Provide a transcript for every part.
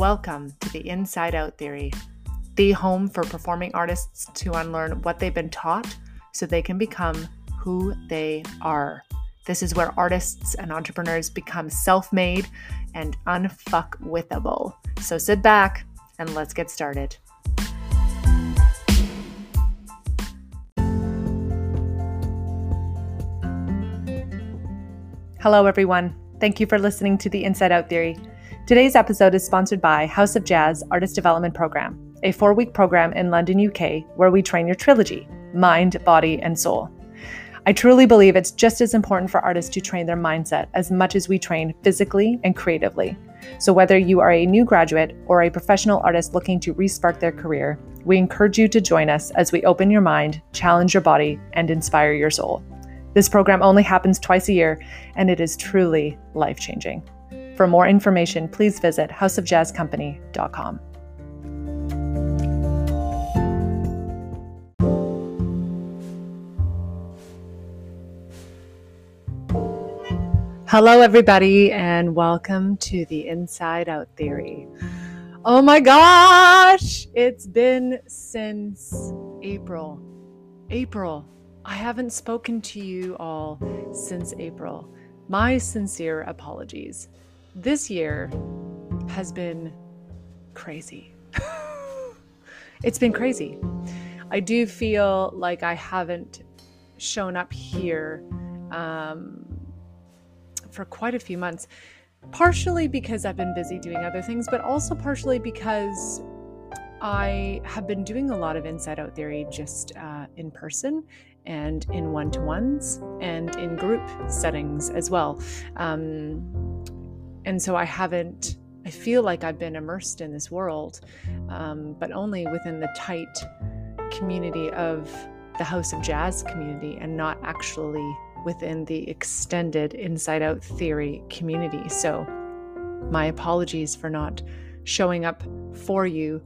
Welcome to the Inside Out Theory, the home for performing artists to unlearn what they've been taught so they can become who they are. This is where artists and entrepreneurs become self made and unfuckwithable. So sit back and let's get started. Hello, everyone. Thank you for listening to the Inside Out Theory. Today's episode is sponsored by House of Jazz Artist Development Program, a four week program in London, UK, where we train your trilogy mind, body, and soul. I truly believe it's just as important for artists to train their mindset as much as we train physically and creatively. So, whether you are a new graduate or a professional artist looking to respark their career, we encourage you to join us as we open your mind, challenge your body, and inspire your soul. This program only happens twice a year, and it is truly life changing. For more information, please visit houseofjazzcompany.com. Hello, everybody, and welcome to the Inside Out Theory. Oh my gosh, it's been since April. April. I haven't spoken to you all since April. My sincere apologies. This year has been crazy. it's been crazy. I do feel like I haven't shown up here um, for quite a few months, partially because I've been busy doing other things, but also partially because I have been doing a lot of Inside Out Theory just uh, in person and in one to ones and in group settings as well. Um, and so I haven't, I feel like I've been immersed in this world, um, but only within the tight community of the House of Jazz community and not actually within the extended Inside Out Theory community. So, my apologies for not showing up for you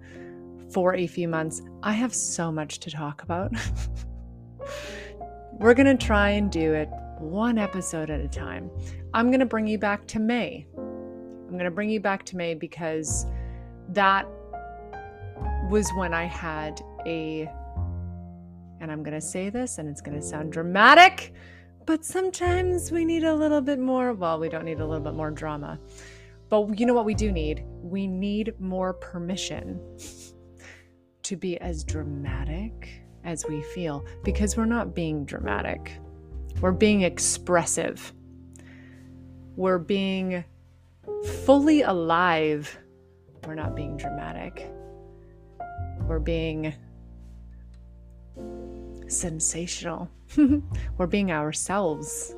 for a few months. I have so much to talk about. We're going to try and do it one episode at a time. I'm going to bring you back to May. I'm going to bring you back to May because that was when I had a, and I'm going to say this and it's going to sound dramatic, but sometimes we need a little bit more. Well, we don't need a little bit more drama. But you know what we do need? We need more permission to be as dramatic as we feel because we're not being dramatic. We're being expressive. We're being fully alive. We're not being dramatic. We're being sensational. We're being ourselves.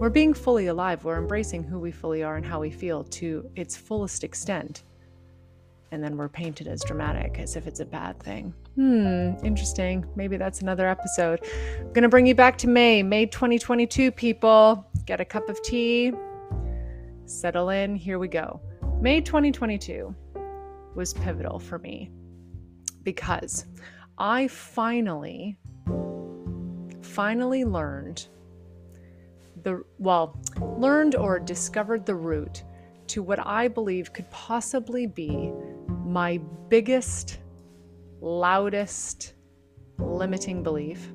We're being fully alive. We're embracing who we fully are and how we feel to its fullest extent and then we're painted as dramatic as if it's a bad thing. Hmm, interesting. Maybe that's another episode. I'm going to bring you back to May, May 2022, people. Get a cup of tea, settle in. Here we go. May 2022 was pivotal for me because I finally, finally learned the, well, learned or discovered the route to what I believe could possibly be my biggest, loudest limiting belief.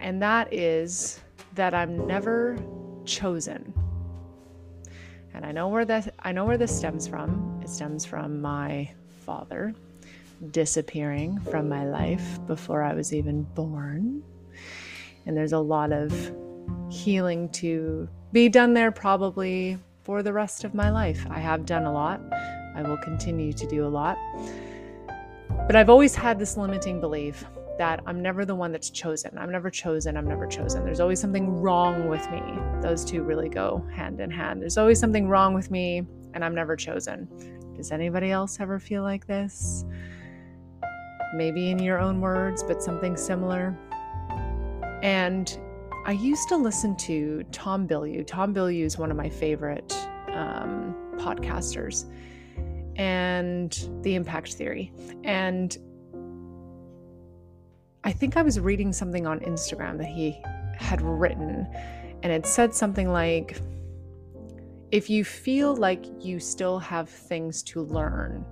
And that is that I'm never chosen. And I know where that I know where this stems from. It stems from my father disappearing from my life before I was even born. And there's a lot of healing to be done there probably for the rest of my life. I have done a lot. I will continue to do a lot. But I've always had this limiting belief that I'm never the one that's chosen. I'm never chosen. I'm never chosen. There's always something wrong with me. Those two really go hand in hand. There's always something wrong with me, and I'm never chosen. Does anybody else ever feel like this? Maybe in your own words, but something similar. And I used to listen to Tom Bilyeu. Tom Bilyeu is one of my favorite um, podcasters and the impact theory. And I think I was reading something on Instagram that he had written, and it said something like, if you feel like you still have things to learn,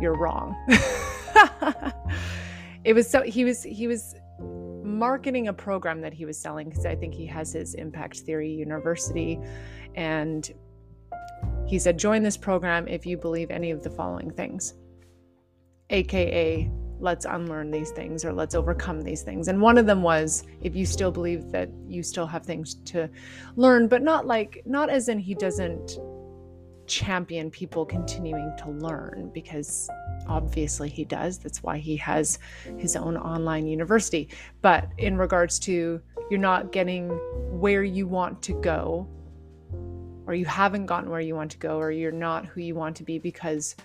you're wrong. it was so he was he was marketing a program that he was selling because I think he has his Impact Theory University and he said join this program if you believe any of the following things. AKA let's unlearn these things or let's overcome these things. And one of them was if you still believe that you still have things to learn, but not like, not as in he doesn't champion people continuing to learn because obviously he does. That's why he has his own online university. But in regards to you're not getting where you want to go, or you haven't gotten where you want to go, or you're not who you want to be because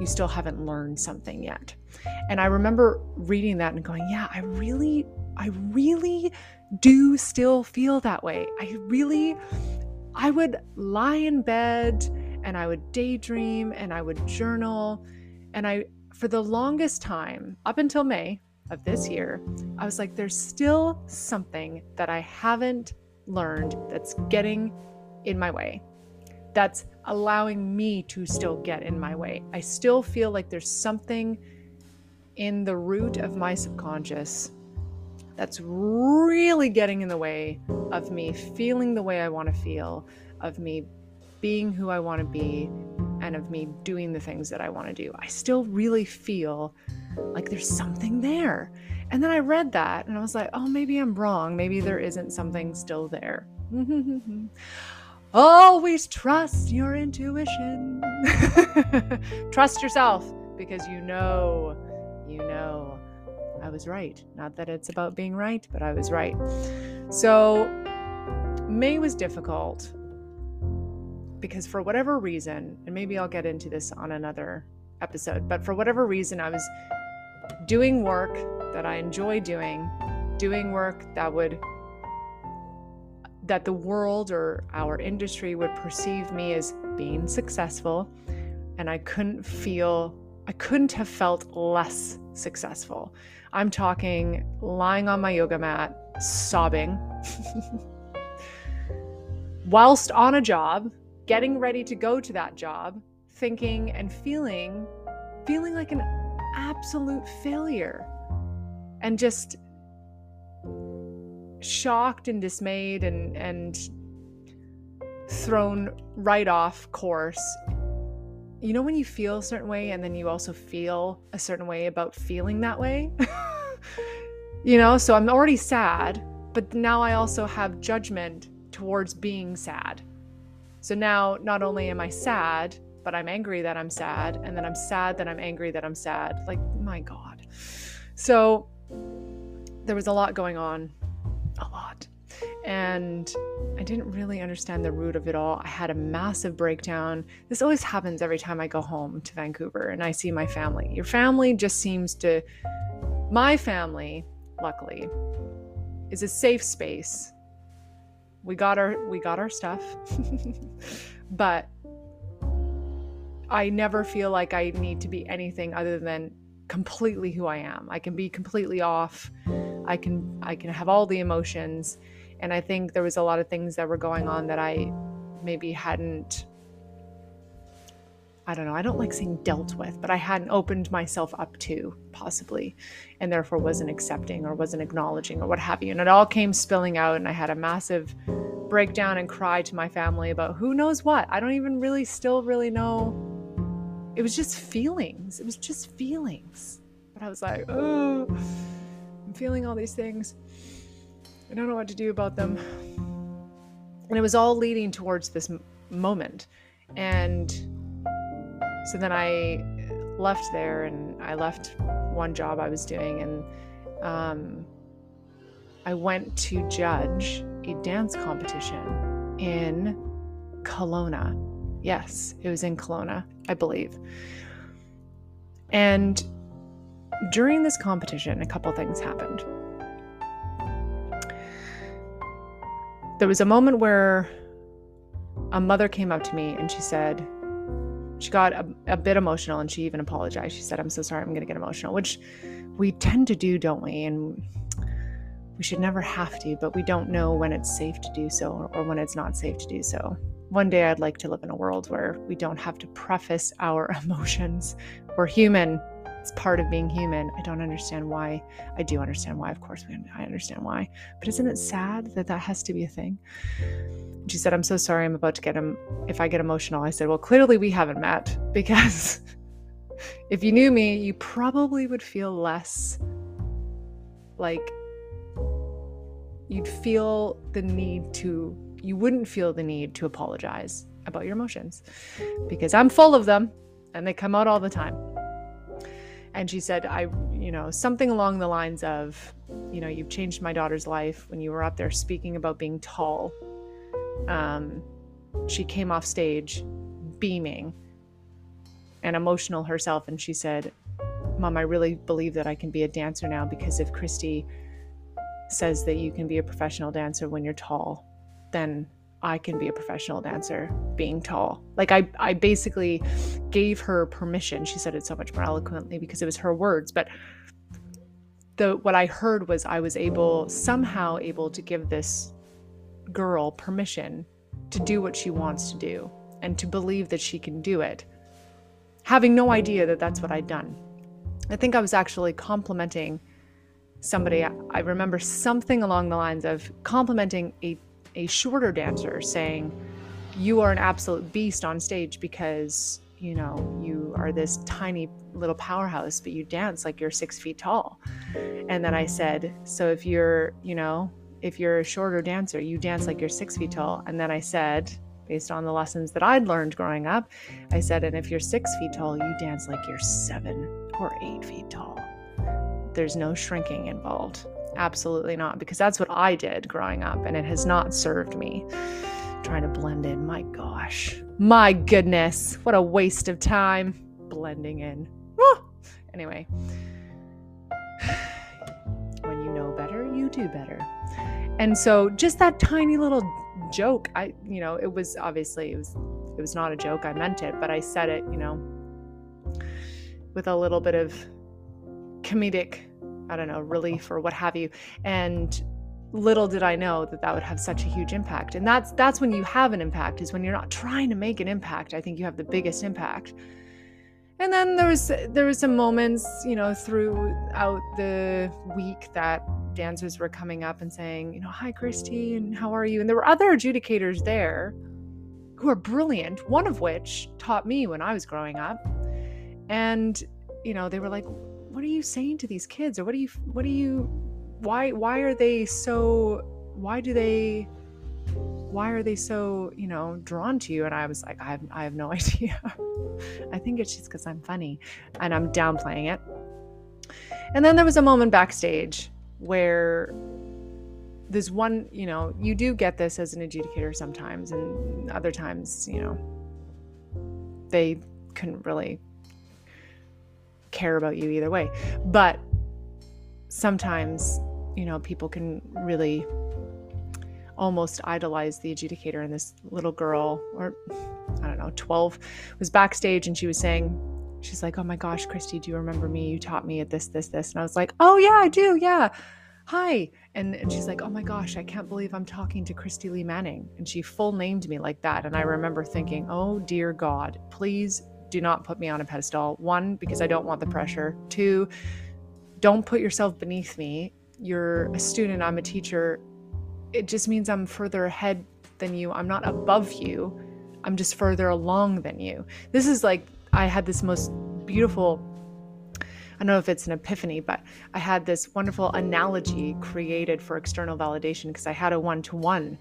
you still haven't learned something yet. And I remember reading that and going, yeah, I really, I really do still feel that way. I really, I would lie in bed and I would daydream and I would journal. And I, for the longest time, up until May of this year, I was like, there's still something that I haven't learned that's getting in my way that's allowing me to still get in my way. I still feel like there's something in the root of my subconscious that's really getting in the way of me feeling the way I want to feel, of me being who I want to be, and of me doing the things that I want to do. I still really feel like there's something there. And then I read that and I was like, oh, maybe I'm wrong. Maybe there isn't something still there. Always trust your intuition. trust yourself because you know, you know, I was right. Not that it's about being right, but I was right. So, May was difficult because for whatever reason, and maybe I'll get into this on another episode, but for whatever reason, I was doing work that I enjoy doing, doing work that would that the world or our industry would perceive me as being successful. And I couldn't feel, I couldn't have felt less successful. I'm talking lying on my yoga mat, sobbing, whilst on a job, getting ready to go to that job, thinking and feeling, feeling like an absolute failure. And just shocked and dismayed and and thrown right off course. You know when you feel a certain way and then you also feel a certain way about feeling that way? You know so i'm already sad but now i also have judgment towards being sad. So now not only am i sad but i'm angry that i'm sad and then i'm sad that i'm angry that i'm sad. Like my god. So there was a lot going on a lot. And I didn't really understand the root of it all. I had a massive breakdown. This always happens every time I go home to Vancouver and I see my family. Your family just seems to, my family, luckily, is a safe space. We got our we got our stuff. but I never feel like I need to be anything other than completely who I am. I can be completely off. I can I can have all the emotions and I think there was a lot of things that were going on that I maybe hadn't I don't know, I don't like saying dealt with, but I hadn't opened myself up to, possibly, and therefore wasn't accepting or wasn't acknowledging or what have you. And it all came spilling out, and I had a massive breakdown and cry to my family about who knows what. I don't even really still really know. It was just feelings. It was just feelings. But I was like, oh. I'm feeling all these things. I don't know what to do about them. And it was all leading towards this m- moment. And so then I left there and I left one job I was doing and um, I went to judge a dance competition in Kelowna. Yes, it was in Kelowna, I believe. And during this competition, a couple things happened. There was a moment where a mother came up to me and she said, she got a, a bit emotional and she even apologized. She said, I'm so sorry, I'm going to get emotional, which we tend to do, don't we? And we should never have to, but we don't know when it's safe to do so or when it's not safe to do so. One day I'd like to live in a world where we don't have to preface our emotions. We're human. It's part of being human. I don't understand why. I do understand why, of course, I understand why. But isn't it sad that that has to be a thing? She said, I'm so sorry I'm about to get him. If I get emotional, I said, Well, clearly we haven't met because if you knew me, you probably would feel less like you'd feel the need to, you wouldn't feel the need to apologize about your emotions because I'm full of them and they come out all the time. And she said, I, you know, something along the lines of, you know, you've changed my daughter's life when you were up there speaking about being tall. Um, she came off stage beaming and emotional herself. And she said, Mom, I really believe that I can be a dancer now because if Christy says that you can be a professional dancer when you're tall, then I can be a professional dancer being tall. Like I I basically gave her permission. She said it so much more eloquently because it was her words, but the what I heard was I was able somehow able to give this girl permission to do what she wants to do and to believe that she can do it. Having no idea that that's what I'd done. I think I was actually complimenting somebody, I remember something along the lines of complimenting a, a shorter dancer, saying, You are an absolute beast on stage because, you know, you are this tiny little powerhouse, but you dance like you're six feet tall. And then I said, So if you're, you know, if you're a shorter dancer, you dance like you're six feet tall. And then I said, based on the lessons that I'd learned growing up, I said, and if you're six feet tall, you dance like you're seven or eight feet tall there's no shrinking involved. Absolutely not, because that's what I did growing up, and it has not served me. Trying to blend in, my gosh, my goodness, what a waste of time blending in. Anyway, when you know better, you do better. And so, just that tiny little joke, I, you know, it was obviously it was it was not a joke. I meant it, but I said it, you know, with a little bit of comedic, I don't know, relief or what have you. And little did I know that that would have such a huge impact. And that's that's when you have an impact is when you're not trying to make an impact. I think you have the biggest impact. And then there was there was some moments, you know, throughout the week that dancers were coming up and saying, you know, hi Christy, and how are you? And there were other adjudicators there who are brilliant, one of which taught me when I was growing up. And, you know, they were like, what are you saying to these kids? Or what do you what do you why why are they so why do they why are they so you know drawn to you? And i was like i have, I have no idea. I think it's just because i'm funny and i'm downplaying it. And then there was a moment backstage where there's one you know you do get this as an adjudicator sometimes and other times you know they couldn't really care about you either way. But sometimes, you know, people can really almost idolize the adjudicator and this little girl or I don't know, 12 was backstage and she was saying she's like, "Oh my gosh, Christy, do you remember me? You taught me at this this this." And I was like, "Oh yeah, I do. Yeah. Hi." And, and she's like, "Oh my gosh, I can't believe I'm talking to Christy Lee Manning." And she full named me like that. And I remember thinking, "Oh dear God, please do not put me on a pedestal. One, because I don't want the pressure. Two, don't put yourself beneath me. You're a student, I'm a teacher. It just means I'm further ahead than you. I'm not above you. I'm just further along than you. This is like, I had this most beautiful, I don't know if it's an epiphany, but I had this wonderful analogy created for external validation because I had a one to one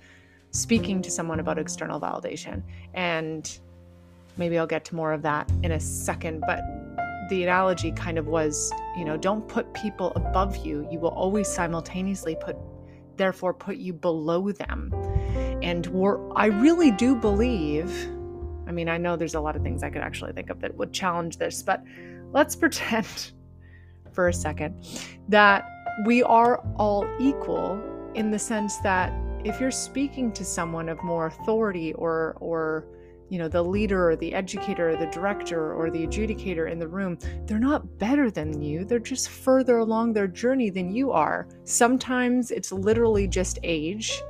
speaking to someone about external validation. And Maybe I'll get to more of that in a second, but the analogy kind of was, you know, don't put people above you. You will always simultaneously put therefore put you below them. And we're, I really do believe, I mean, I know there's a lot of things I could actually think of that would challenge this, but let's pretend for a second that we are all equal in the sense that if you're speaking to someone of more authority or or you know, the leader or the educator or the director or the adjudicator in the room, they're not better than you. They're just further along their journey than you are. Sometimes it's literally just age.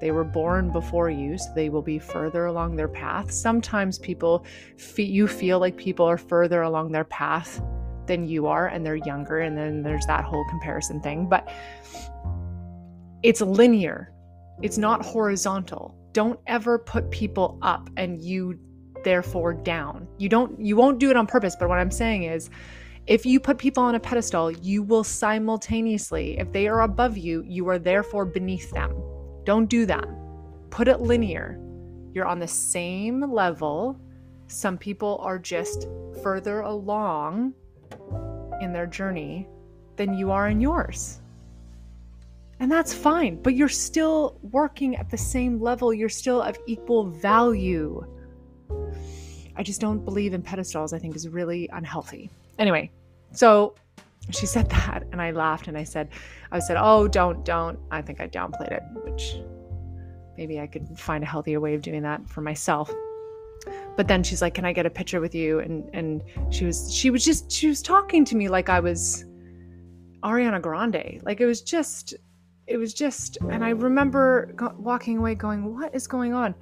They were born before you, so they will be further along their path. Sometimes people, you feel like people are further along their path than you are, and they're younger, and then there's that whole comparison thing. But it's linear, it's not horizontal don't ever put people up and you therefore down. You don't you won't do it on purpose, but what I'm saying is if you put people on a pedestal, you will simultaneously, if they are above you, you are therefore beneath them. Don't do that. Put it linear. You're on the same level. Some people are just further along in their journey than you are in yours. And that's fine, but you're still working at the same level. You're still of equal value. I just don't believe in pedestals, I think is really unhealthy. Anyway, so she said that and I laughed and I said, I said, oh, don't, don't. I think I downplayed it, which maybe I could find a healthier way of doing that for myself. But then she's like, can I get a picture with you? And, and she was, she was just, she was talking to me like I was Ariana Grande. Like it was just, it was just, and I remember go- walking away going, What is going on?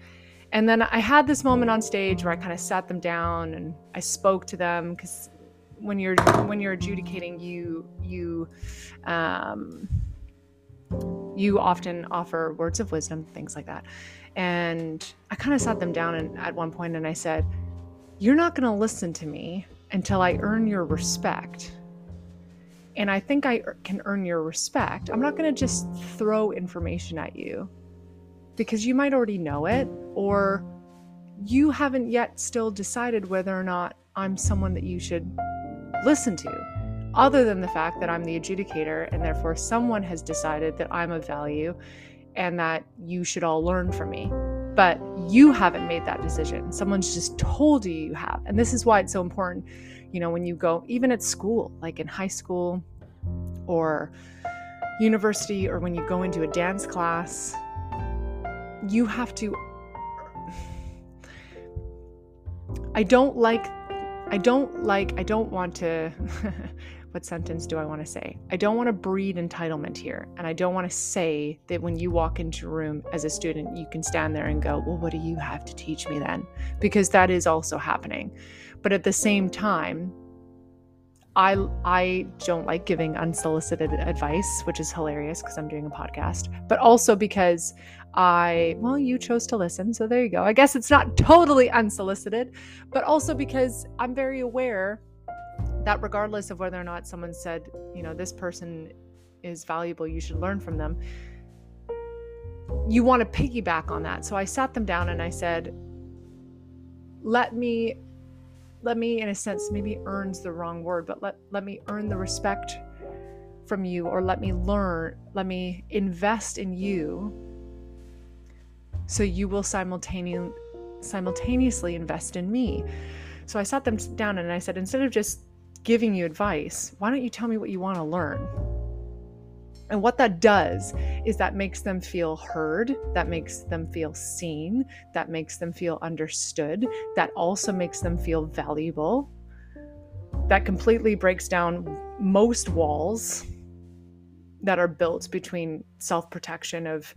And then I had this moment on stage where I kind of sat them down and I spoke to them because when you're when you're adjudicating, you you um, you often offer words of wisdom, things like that. And I kind of sat them down and at one point and I said, You're not going to listen to me until I earn your respect and I think I can earn your respect, I'm not going to just throw information at you because you might already know it, or you haven't yet still decided whether or not I'm someone that you should listen to, other than the fact that I'm the adjudicator and therefore someone has decided that I'm of value and that you should all learn from me. But you haven't made that decision. Someone's just told you you have. And this is why it's so important you know, when you go, even at school, like in high school or university, or when you go into a dance class, you have to. I don't like, I don't like, I don't want to. what sentence do I want to say? I don't want to breed entitlement here. And I don't want to say that when you walk into a room as a student, you can stand there and go, Well, what do you have to teach me then? Because that is also happening. But at the same time, I I don't like giving unsolicited advice, which is hilarious because I'm doing a podcast, but also because I well, you chose to listen, so there you go. I guess it's not totally unsolicited, but also because I'm very aware that regardless of whether or not someone said, you know, this person is valuable, you should learn from them, you want to piggyback on that. So I sat them down and I said, let me let me in a sense maybe earns the wrong word but let let me earn the respect from you or let me learn let me invest in you so you will simultaneously simultaneously invest in me. So i sat them down and i said instead of just giving you advice why don't you tell me what you want to learn and what that does is that makes them feel heard, that makes them feel seen, that makes them feel understood, that also makes them feel valuable. That completely breaks down most walls that are built between self protection of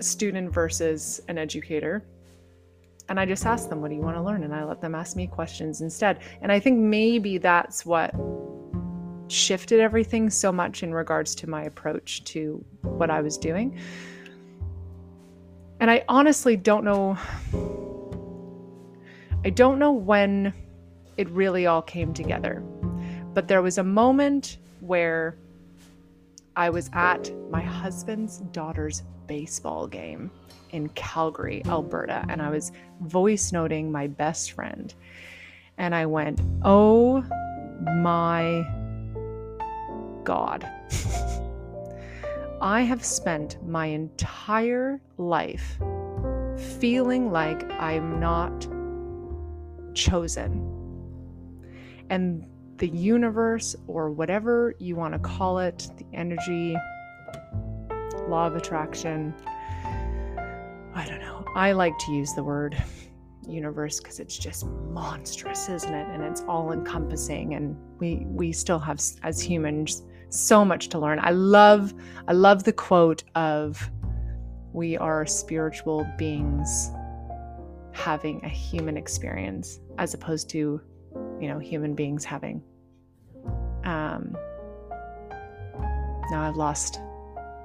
student versus an educator. And I just ask them, What do you want to learn? And I let them ask me questions instead. And I think maybe that's what shifted everything so much in regards to my approach to what I was doing. And I honestly don't know I don't know when it really all came together. But there was a moment where I was at my husband's daughter's baseball game in Calgary, Alberta, and I was voice noting my best friend. And I went, "Oh my God. I have spent my entire life feeling like I'm not chosen. And the universe, or whatever you want to call it, the energy, law of attraction, I don't know. I like to use the word universe because it's just monstrous, isn't it? And it's all encompassing and we we still have as humans so much to learn. I love I love the quote of we are spiritual beings having a human experience as opposed to you know human beings having um now I've lost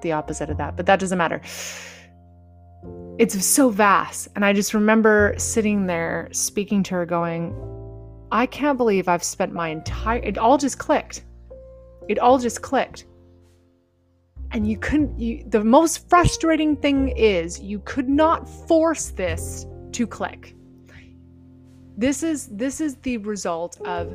the opposite of that, but that doesn't matter. It's so vast. And I just remember sitting there speaking to her, going, I can't believe I've spent my entire, it all just clicked. It all just clicked. And you couldn't, you, the most frustrating thing is you could not force this to click. This is this is the result of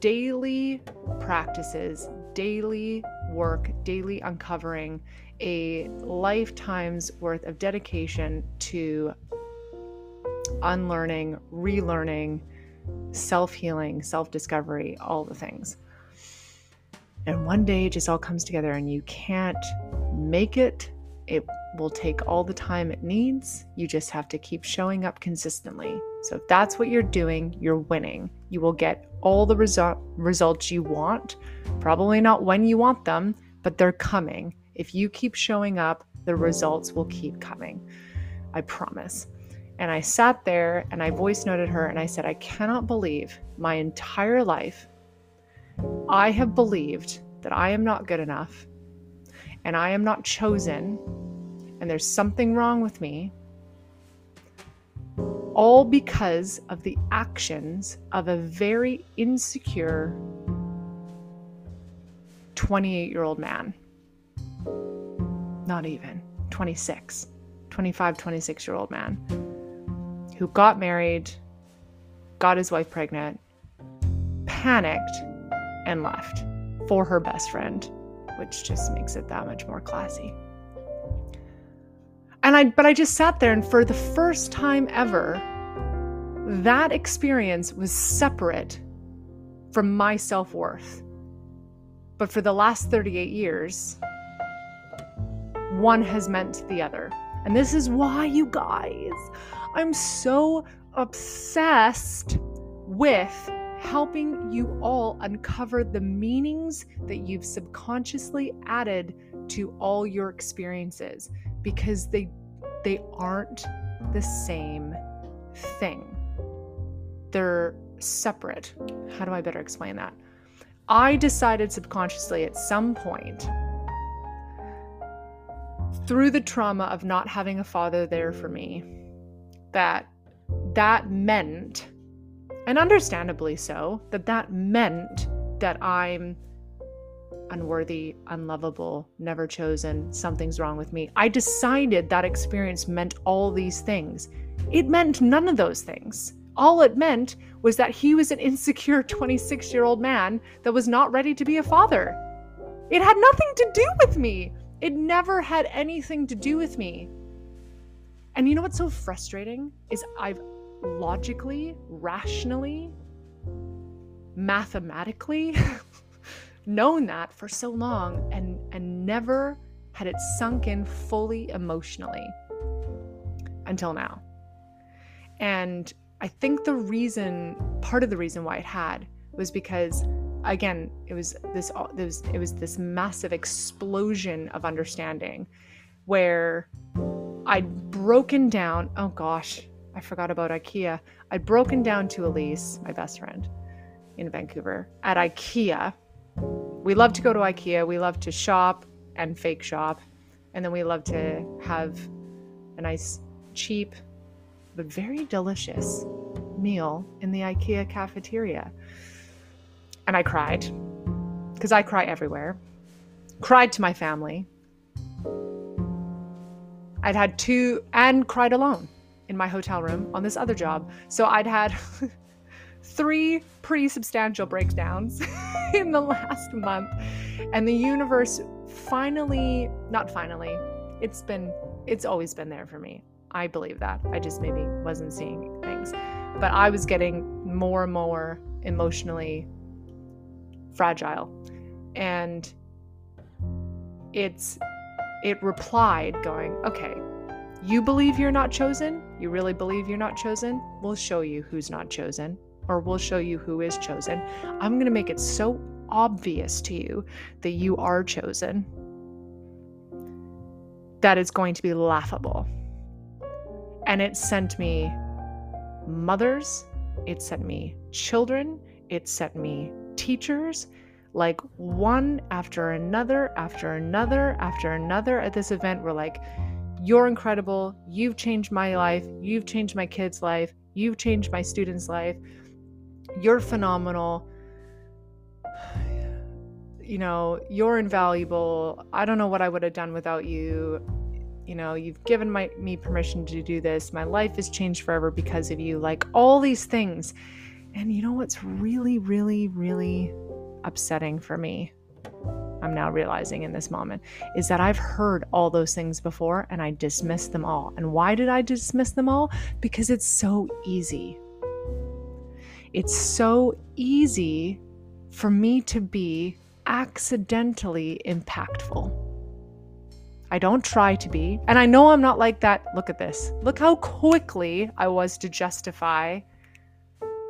daily practices, daily work, daily uncovering a lifetime's worth of dedication to unlearning, relearning, self healing, self discovery, all the things. And one day it just all comes together and you can't make it. It will take all the time it needs. You just have to keep showing up consistently. So if that's what you're doing, you're winning. You will get all the resu- results you want. Probably not when you want them, but they're coming. If you keep showing up, the results will keep coming. I promise. And I sat there and I voice noted her and I said, I cannot believe my entire life I have believed that I am not good enough and I am not chosen and there's something wrong with me, all because of the actions of a very insecure 28 year old man. Not even 26, 25, 26 year old man who got married, got his wife pregnant, panicked, and left for her best friend, which just makes it that much more classy. And I but I just sat there and for the first time ever that experience was separate from my self-worth. But for the last 38 years, one has meant the other. And this is why, you guys, I'm so obsessed with helping you all uncover the meanings that you've subconsciously added to all your experiences because they they aren't the same thing. They're separate. How do I better explain that? I decided subconsciously at some point through the trauma of not having a father there for me that that meant and understandably so that that meant that I'm unworthy, unlovable, never chosen, something's wrong with me. I decided that experience meant all these things. It meant none of those things. All it meant was that he was an insecure 26 year old man that was not ready to be a father. It had nothing to do with me. It never had anything to do with me. And you know what's so frustrating is I've logically, rationally, mathematically known that for so long and and never had it sunk in fully emotionally until now. And I think the reason, part of the reason why it had was because again, it was this it was it was this massive explosion of understanding where I'd broken down, oh gosh, I forgot about IKEA. I'd broken down to Elise, my best friend in Vancouver, at IKEA. We love to go to IKEA. We love to shop and fake shop. And then we love to have a nice, cheap, but very delicious meal in the IKEA cafeteria. And I cried because I cry everywhere. Cried to my family. I'd had two and cried alone in my hotel room on this other job. So I'd had three pretty substantial breakdowns in the last month. And the universe finally, not finally, it's been, it's always been there for me. I believe that. I just maybe wasn't seeing things. But I was getting more and more emotionally fragile. And it's, it replied, going, okay, You believe you're not chosen? You really believe you're not chosen? We'll show you who's not chosen, or we'll show you who is chosen. I'm going to make it so obvious to you that you are chosen that it's going to be laughable. And it sent me mothers, it sent me children, it sent me teachers, like one after another, after another, after another at this event were like, You're incredible. You've changed my life. You've changed my kid's life. You've changed my student's life. You're phenomenal. You know, you're invaluable. I don't know what I would have done without you. You know, you've given my, me permission to do this. My life has changed forever because of you. Like all these things. And you know what's really, really, really upsetting for me? I'm now realizing in this moment is that I've heard all those things before and I dismissed them all. And why did I dismiss them all? Because it's so easy. It's so easy for me to be accidentally impactful. I don't try to be. And I know I'm not like that. Look at this. Look how quickly I was to justify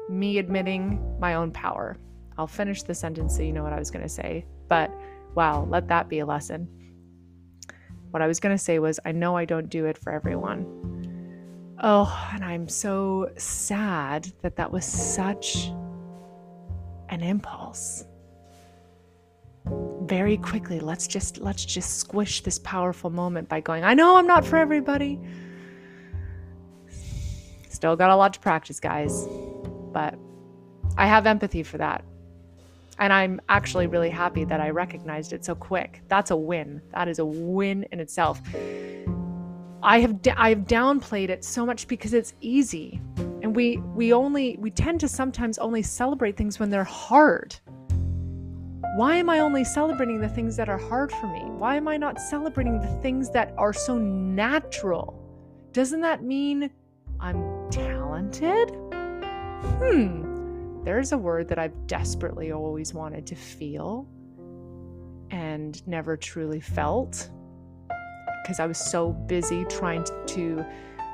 me admitting my own power. I'll finish the sentence so you know what I was going to say. But wow, let that be a lesson. What I was going to say was, I know I don't do it for everyone. Oh, and I'm so sad that that was such an impulse. Very quickly, let's just let's just squish this powerful moment by going, I know I'm not for everybody. Still got a lot to practice, guys but I have empathy for that. And I'm actually really happy that I recognized it so quick. That's a win. That is a win in itself. I have I have downplayed it so much because it's easy. And we we only we tend to sometimes only celebrate things when they're hard. Why am I only celebrating the things that are hard for me? Why am I not celebrating the things that are so natural? Doesn't that mean I'm talented? hmm, there's a word that I've desperately always wanted to feel and never truly felt because I was so busy trying to,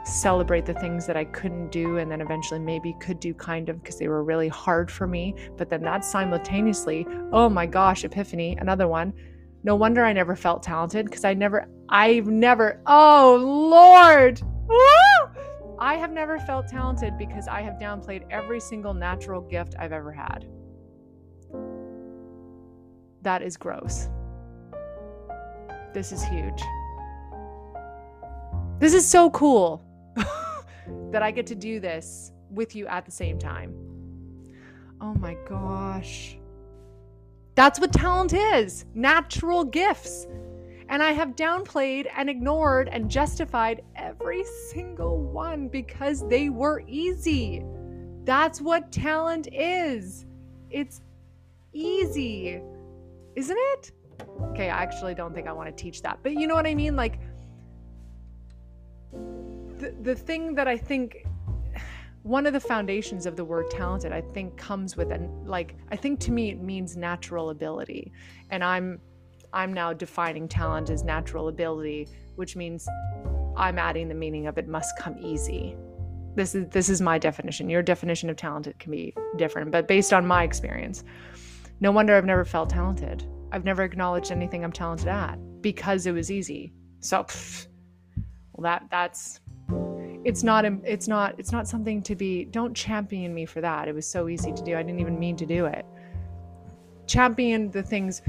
celebrate the things that I couldn't do and then eventually maybe could do kind of because they were really hard for me. But then that simultaneously, oh my gosh, epiphany, another one. No wonder I never felt talented because I never, I've never, oh Lord. Woo! I have never felt talented because I have downplayed every single natural gift I've ever had. That is gross. This is huge. This is so cool that I get to do this with you at the same time. Oh my gosh. That's what talent is natural gifts. And I have downplayed and ignored and justified every single one because they were easy. That's what talent is. It's easy, isn't it? Okay, I actually don't think I want to teach that. But you know what I mean? Like, the, the thing that I think one of the foundations of the word talented, I think, comes with an like, I think to me it means natural ability. And I'm I'm now defining talent as natural ability, which means I'm adding the meaning of it must come easy. This is this is my definition. Your definition of talented can be different, but based on my experience, no wonder I've never felt talented. I've never acknowledged anything I'm talented at because it was easy. So, pff, well, that that's it's not it's not it's not something to be. Don't champion me for that. It was so easy to do. I didn't even mean to do it. Champion the things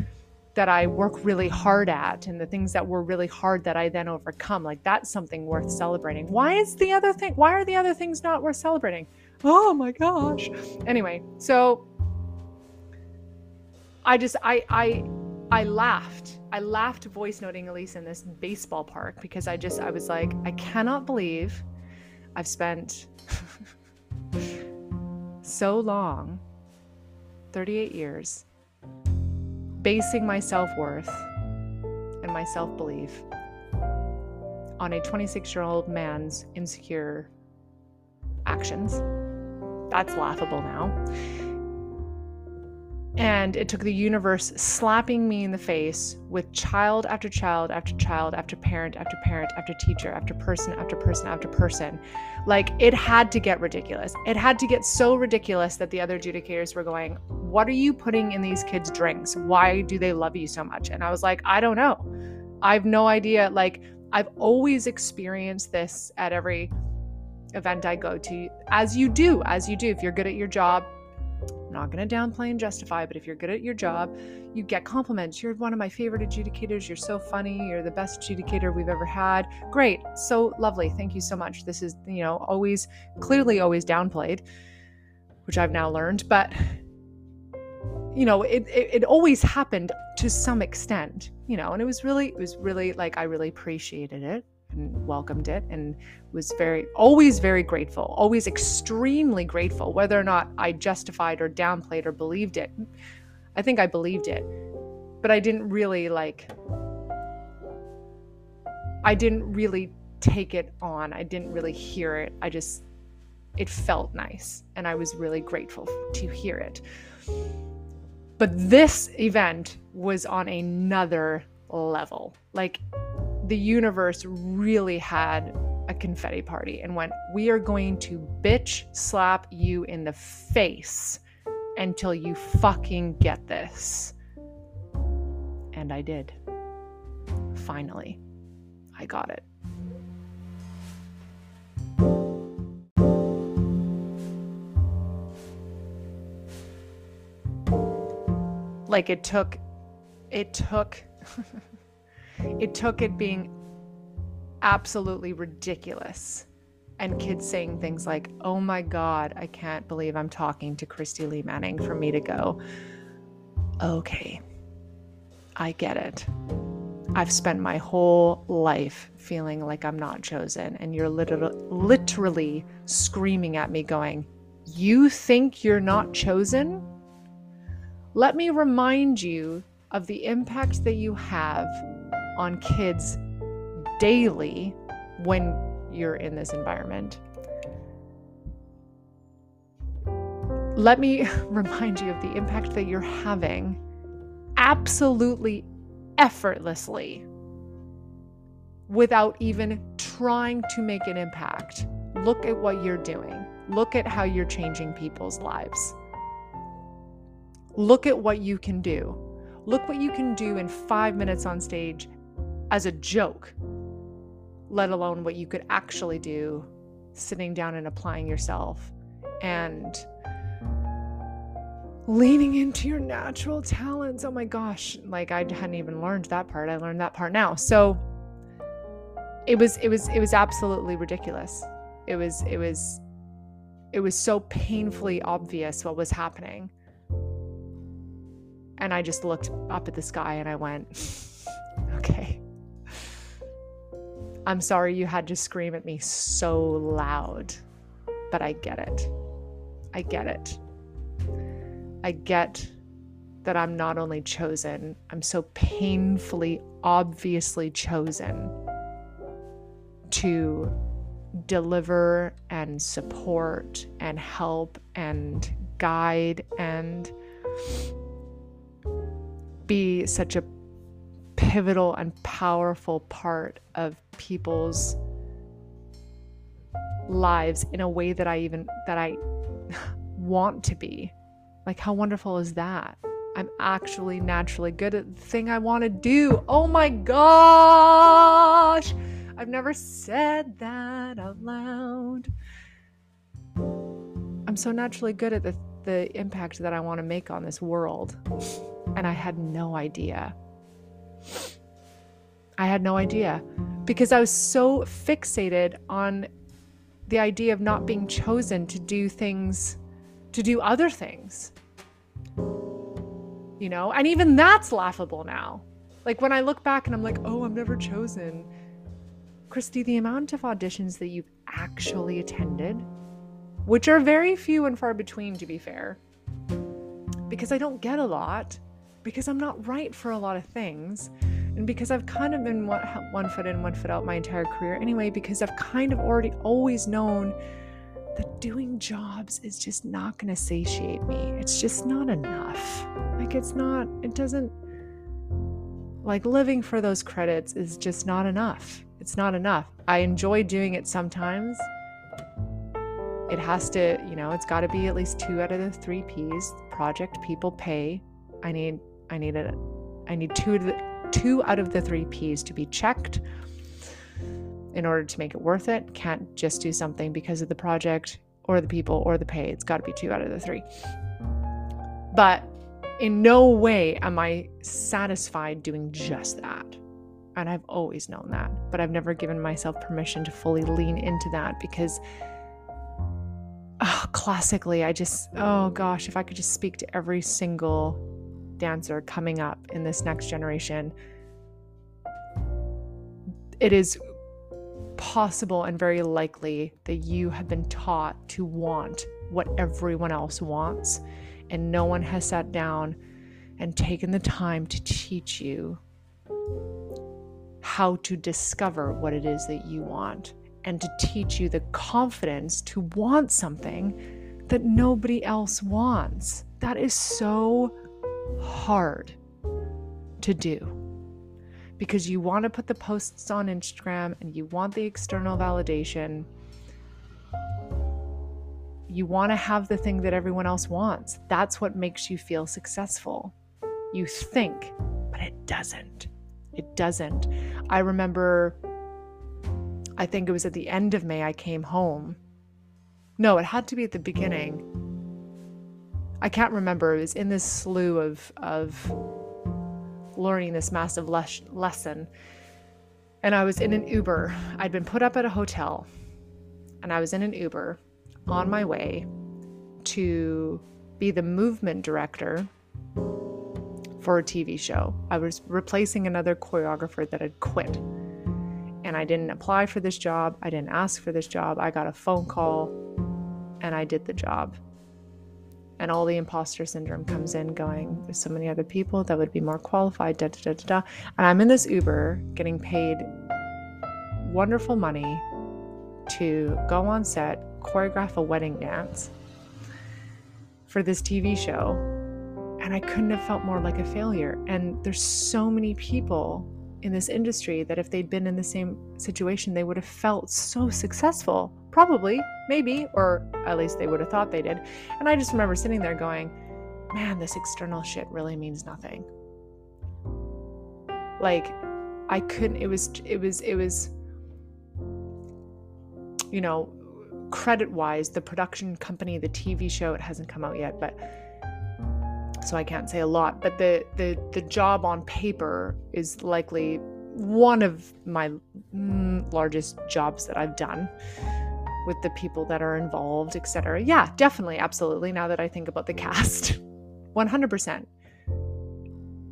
that I work really hard at and the things that were really hard that I then overcome. Like that's something worth celebrating. Why is the other thing why are the other things not worth celebrating? Oh my gosh. Anyway, so I just I I I laughed. I laughed voice noting Elise in this baseball park because I just I was like, I cannot believe I've spent so long 38 years basing my self worth and my self belief on a 26 year old man's insecure actions. That's laughable now. And it took the universe slapping me in the face with child after child after child after parent after parent after teacher after person after person after person. Like it had to get ridiculous. It had to get so ridiculous that the other adjudicators were going, What are you putting in these kids' drinks? Why do they love you so much? And I was like, I don't know. I've no idea. Like, I've always experienced this at every event I go to, as you do, as you do. If you're good at your job, not going to downplay and justify, but if you're good at your job, you get compliments. You're one of my favorite adjudicators. You're so funny. You're the best adjudicator we've ever had. Great. So lovely. Thank you so much. This is, you know, always clearly always downplayed, which I've now learned, but you know, it, it, it always happened to some extent, you know, and it was really, it was really like I really appreciated it and welcomed it and was very always very grateful always extremely grateful whether or not i justified or downplayed or believed it. I think i believed it but i didn't really like i didn't really take it on. I didn't really hear it. I just it felt nice and i was really grateful to hear it. But this event was on another level. Like the universe really had a confetti party and went, We are going to bitch slap you in the face until you fucking get this. And I did. Finally, I got it. Like it took, it took. It took it being absolutely ridiculous and kids saying things like, Oh my God, I can't believe I'm talking to Christy Lee Manning for me to go, Okay, I get it. I've spent my whole life feeling like I'm not chosen, and you're literally, literally screaming at me, going, You think you're not chosen? Let me remind you of the impact that you have on kids daily when you're in this environment. Let me remind you of the impact that you're having absolutely effortlessly without even trying to make an impact. Look at what you're doing. Look at how you're changing people's lives. Look at what you can do. Look what you can do in five minutes on stage as a joke, let alone what you could actually do sitting down and applying yourself and leaning into your natural talents. Oh my gosh, like I hadn't even learned that part. I learned that part now. So it was it was it was absolutely ridiculous. It was it was it was so painfully obvious what was happening. And I just looked up at the sky and I went, okay. I'm sorry you had to scream at me so loud, but I get it. I get it. I get that I'm not only chosen, I'm so painfully, obviously chosen to deliver and support and help and guide and be such a pivotal and powerful part of people's lives in a way that I even that I want to be. Like how wonderful is that? I'm actually naturally good at the thing I want to do. Oh my gosh. I've never said that out loud. I'm so naturally good at the the impact that I want to make on this world. And I had no idea. I had no idea because I was so fixated on the idea of not being chosen to do things, to do other things. You know, and even that's laughable now. Like when I look back and I'm like, oh, I'm never chosen. Christy, the amount of auditions that you've actually attended, which are very few and far between, to be fair, because I don't get a lot, because I'm not right for a lot of things and because I've kind of been one, foot in, one foot out my entire career anyway, because I've kind of already always known that doing jobs is just not going to satiate me. It's just not enough. Like, it's not, it doesn't, like, living for those credits is just not enough. It's not enough. I enjoy doing it sometimes. It has to, you know, it's got to be at least two out of the three P's. Project people pay. I need, I need it. I need two the two out of the three P's to be checked in order to make it worth it. Can't just do something because of the project or the people or the pay. It's got to be two out of the three. But in no way am I satisfied doing just that. And I've always known that. But I've never given myself permission to fully lean into that because oh, classically, I just, oh gosh, if I could just speak to every single dancer coming up in this next generation, it is possible and very likely that you have been taught to want what everyone else wants, and no one has sat down and taken the time to teach you how to discover what it is that you want and to teach you the confidence to want something that nobody else wants. That is so hard to do because you want to put the posts on Instagram and you want the external validation. You want to have the thing that everyone else wants. That's what makes you feel successful. You think, but it doesn't. It doesn't. I remember, I think it was at the end of May, I came home. No, it had to be at the beginning. I can't remember. It was in this slew of, of learning this massive les- lesson. And I was in an Uber. I'd been put up at a hotel, and I was in an Uber on my way to be the movement director for a TV show. I was replacing another choreographer that had quit. And I didn't apply for this job. I didn't ask for this job. I got a phone call and I did the job and all the imposter syndrome comes in going there's so many other people that would be more qualified da da da da, da. and i'm in this uber getting paid wonderful money to go on set choreograph a wedding dance for this tv show and i couldn't have felt more like a failure and there's so many people in this industry that if they'd been in the same situation they would have felt so successful Probably, maybe, or at least they would have thought they did. And I just remember sitting there going, man, this external shit really means nothing. Like, I couldn't, it was, it was, it was, you know, credit wise, the production company, the TV show, it hasn't come out yet, but so I can't say a lot, but the the the job on paper is likely one of my mm, largest jobs that I've done with the people that are involved, etc. Yeah, definitely, absolutely. Now that I think about the cast, 100%.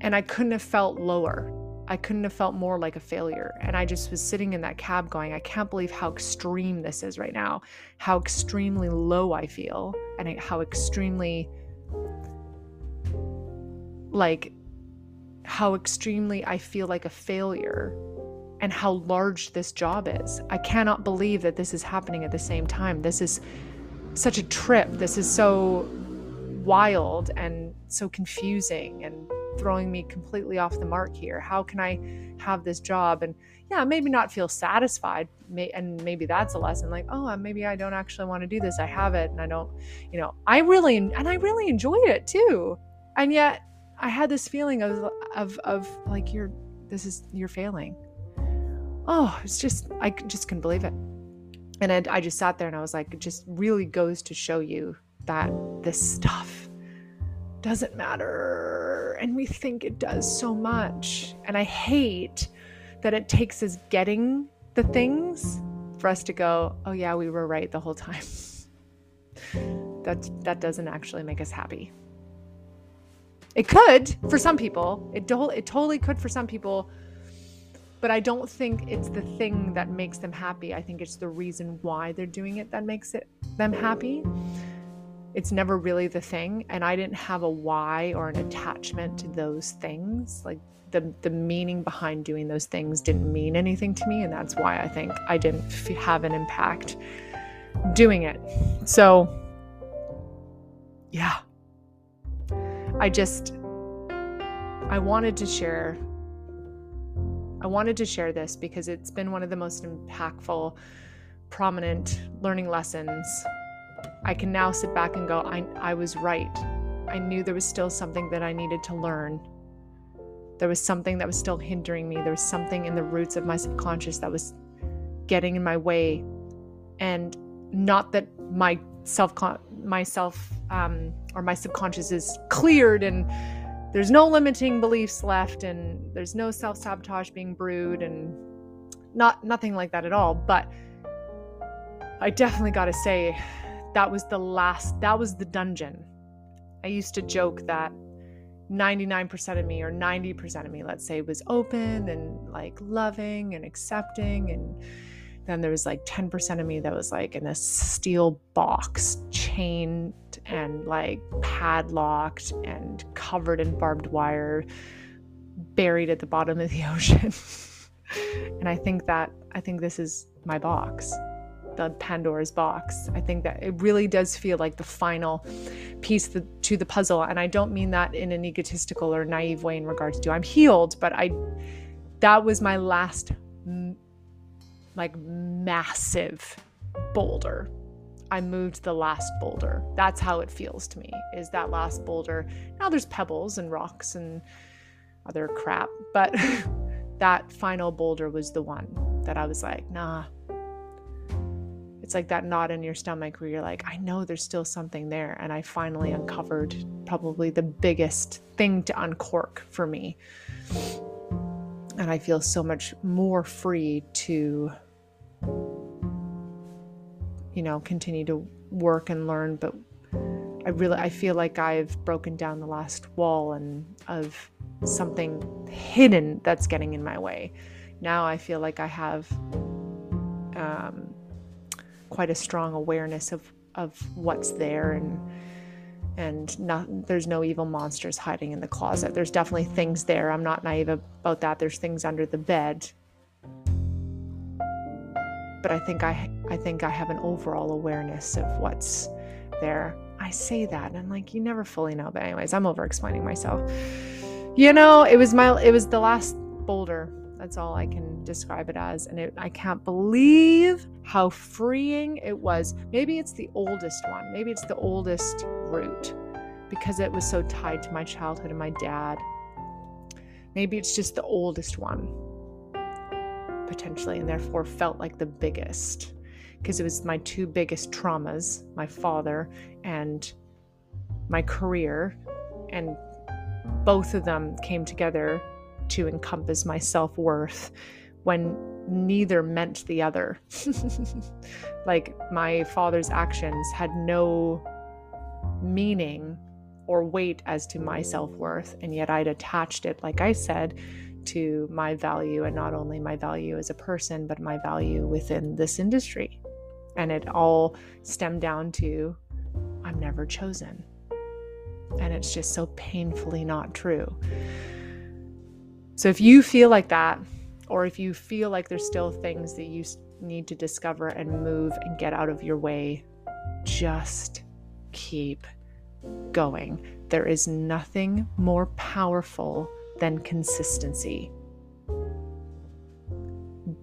And I couldn't have felt lower. I couldn't have felt more like a failure. And I just was sitting in that cab going, I can't believe how extreme this is right now, how extremely low I feel, and how extremely, like, how extremely I feel like a failure and how large this job is. I cannot believe that this is happening at the same time. This is such a trip. This is so wild and so confusing and throwing me completely off the mark here. How can I have this job and yeah, maybe not feel satisfied and maybe that's a lesson like, oh, uh, maybe I don't actually want to do this. I have it and I don't, you know, I really and I really enjoyed it too. And yet I had this feeling of of of like you're this is you're failing oh, it's just, I just couldn't believe it. And I, I just sat there and I was like, it just really goes to show you that this stuff doesn't matter. And we think it does so much. And I hate that it takes us getting the things for us to go, oh, yeah, we were right the whole time. that, that doesn't actually make us happy. It could for some people. It, do- it totally could for some people but I don't think it's the thing that makes them happy. I think it's the reason why they're doing it that makes it them happy. It's never really the thing, and I didn't have a why or an attachment to those things. Like the the meaning behind doing those things didn't mean anything to me, and that's why I think I didn't f- have an impact doing it. So, yeah. I just, I wanted to share. I wanted to share this because it's been one of the most impactful, prominent learning lessons. I can now sit back and go, I, I was right. I knew there was still something that I needed to learn. There was something that was still hindering me. There was something in the roots of my subconscious that was getting in my way. And not that my self myself um, or my subconscious is cleared and there's no limiting beliefs left and there's no self-sabotage being brewed and not nothing like that at all. But i definitely got to say that was the last that was the dungeon. I used to joke that 99% of me or 90% of me let's say was open and like loving and accepting. And then there was like 10% of me that was like in a steel box, chained and like padlocked and covered in barbed wire, buried at the bottom of the ocean. and I think that, I think this is my box, the Pandora's box. I think that it really does feel like the final piece to the puzzle. And I don't mean that in an egotistical or naive way in regards to I'm healed, but I, that was my last like massive boulder. I moved the last boulder. That's how it feels to me. Is that last boulder. Now there's pebbles and rocks and other crap, but that final boulder was the one that I was like, nah. It's like that knot in your stomach where you're like, I know there's still something there. And I finally uncovered probably the biggest thing to uncork for me and I feel so much more free to you know continue to work and learn but I really I feel like I've broken down the last wall and of something hidden that's getting in my way. Now I feel like I have um, quite a strong awareness of of what's there and and not, there's no evil monsters hiding in the closet. There's definitely things there. I'm not naive about that. There's things under the bed. But I think I I think I have an overall awareness of what's there. I say that and I'm like you never fully know, but anyways, I'm over explaining myself. You know, it was my it was the last boulder. That's all I can describe it as. And it, I can't believe how freeing it was. Maybe it's the oldest one. Maybe it's the oldest root because it was so tied to my childhood and my dad. Maybe it's just the oldest one, potentially, and therefore felt like the biggest because it was my two biggest traumas my father and my career. And both of them came together to encompass my self worth when neither meant the other. like my father's actions had no meaning or weight as to my self worth, and yet I'd attached it, like I said, to my value, and not only my value as a person, but my value within this industry. And it all stemmed down to I'm never chosen. And it's just so painfully not true. So if you feel like that, or if you feel like there's still things that you need to discover and move and get out of your way, just keep going. There is nothing more powerful than consistency.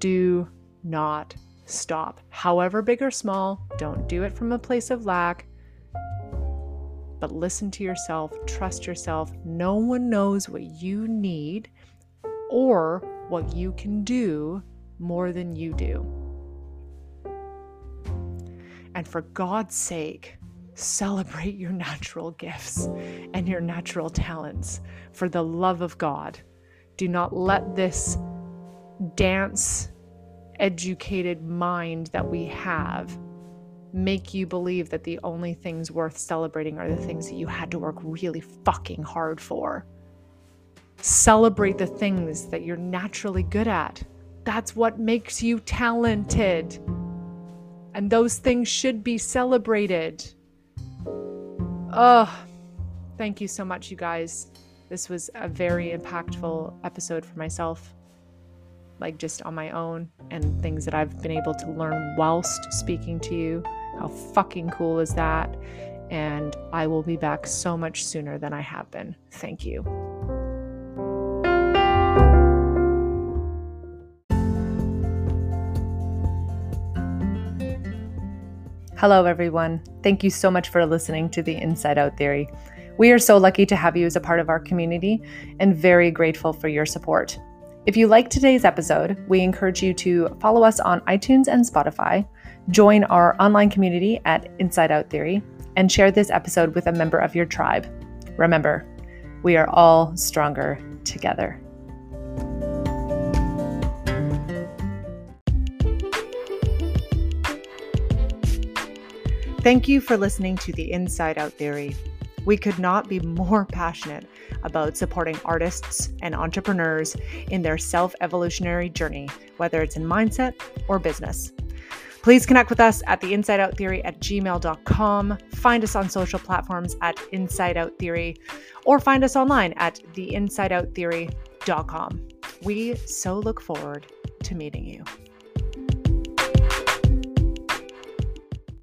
Do not stop. However big or small, don't do it from a place of lack. But listen to yourself, trust yourself. No one knows what you need or what you can do more than you do. And for God's sake, celebrate your natural gifts and your natural talents for the love of God. Do not let this dance educated mind that we have make you believe that the only things worth celebrating are the things that you had to work really fucking hard for. Celebrate the things that you're naturally good at. That's what makes you talented. And those things should be celebrated. Oh, thank you so much, you guys. This was a very impactful episode for myself, like just on my own, and things that I've been able to learn whilst speaking to you How fucking cool is that? And I will be back so much sooner than I have been. Thank you. Hello, everyone. Thank you so much for listening to the Inside Out Theory. We are so lucky to have you as a part of our community and very grateful for your support. If you like today's episode, we encourage you to follow us on iTunes and Spotify, join our online community at Inside Out Theory, and share this episode with a member of your tribe. Remember, we are all stronger together. Thank you for listening to the Inside Out Theory. We could not be more passionate about supporting artists and entrepreneurs in their self evolutionary journey, whether it's in mindset or business. Please connect with us at the Inside Out Theory at gmail.com. Find us on social platforms at Inside Out Theory or find us online at theinsideouttheory.com. We so look forward to meeting you.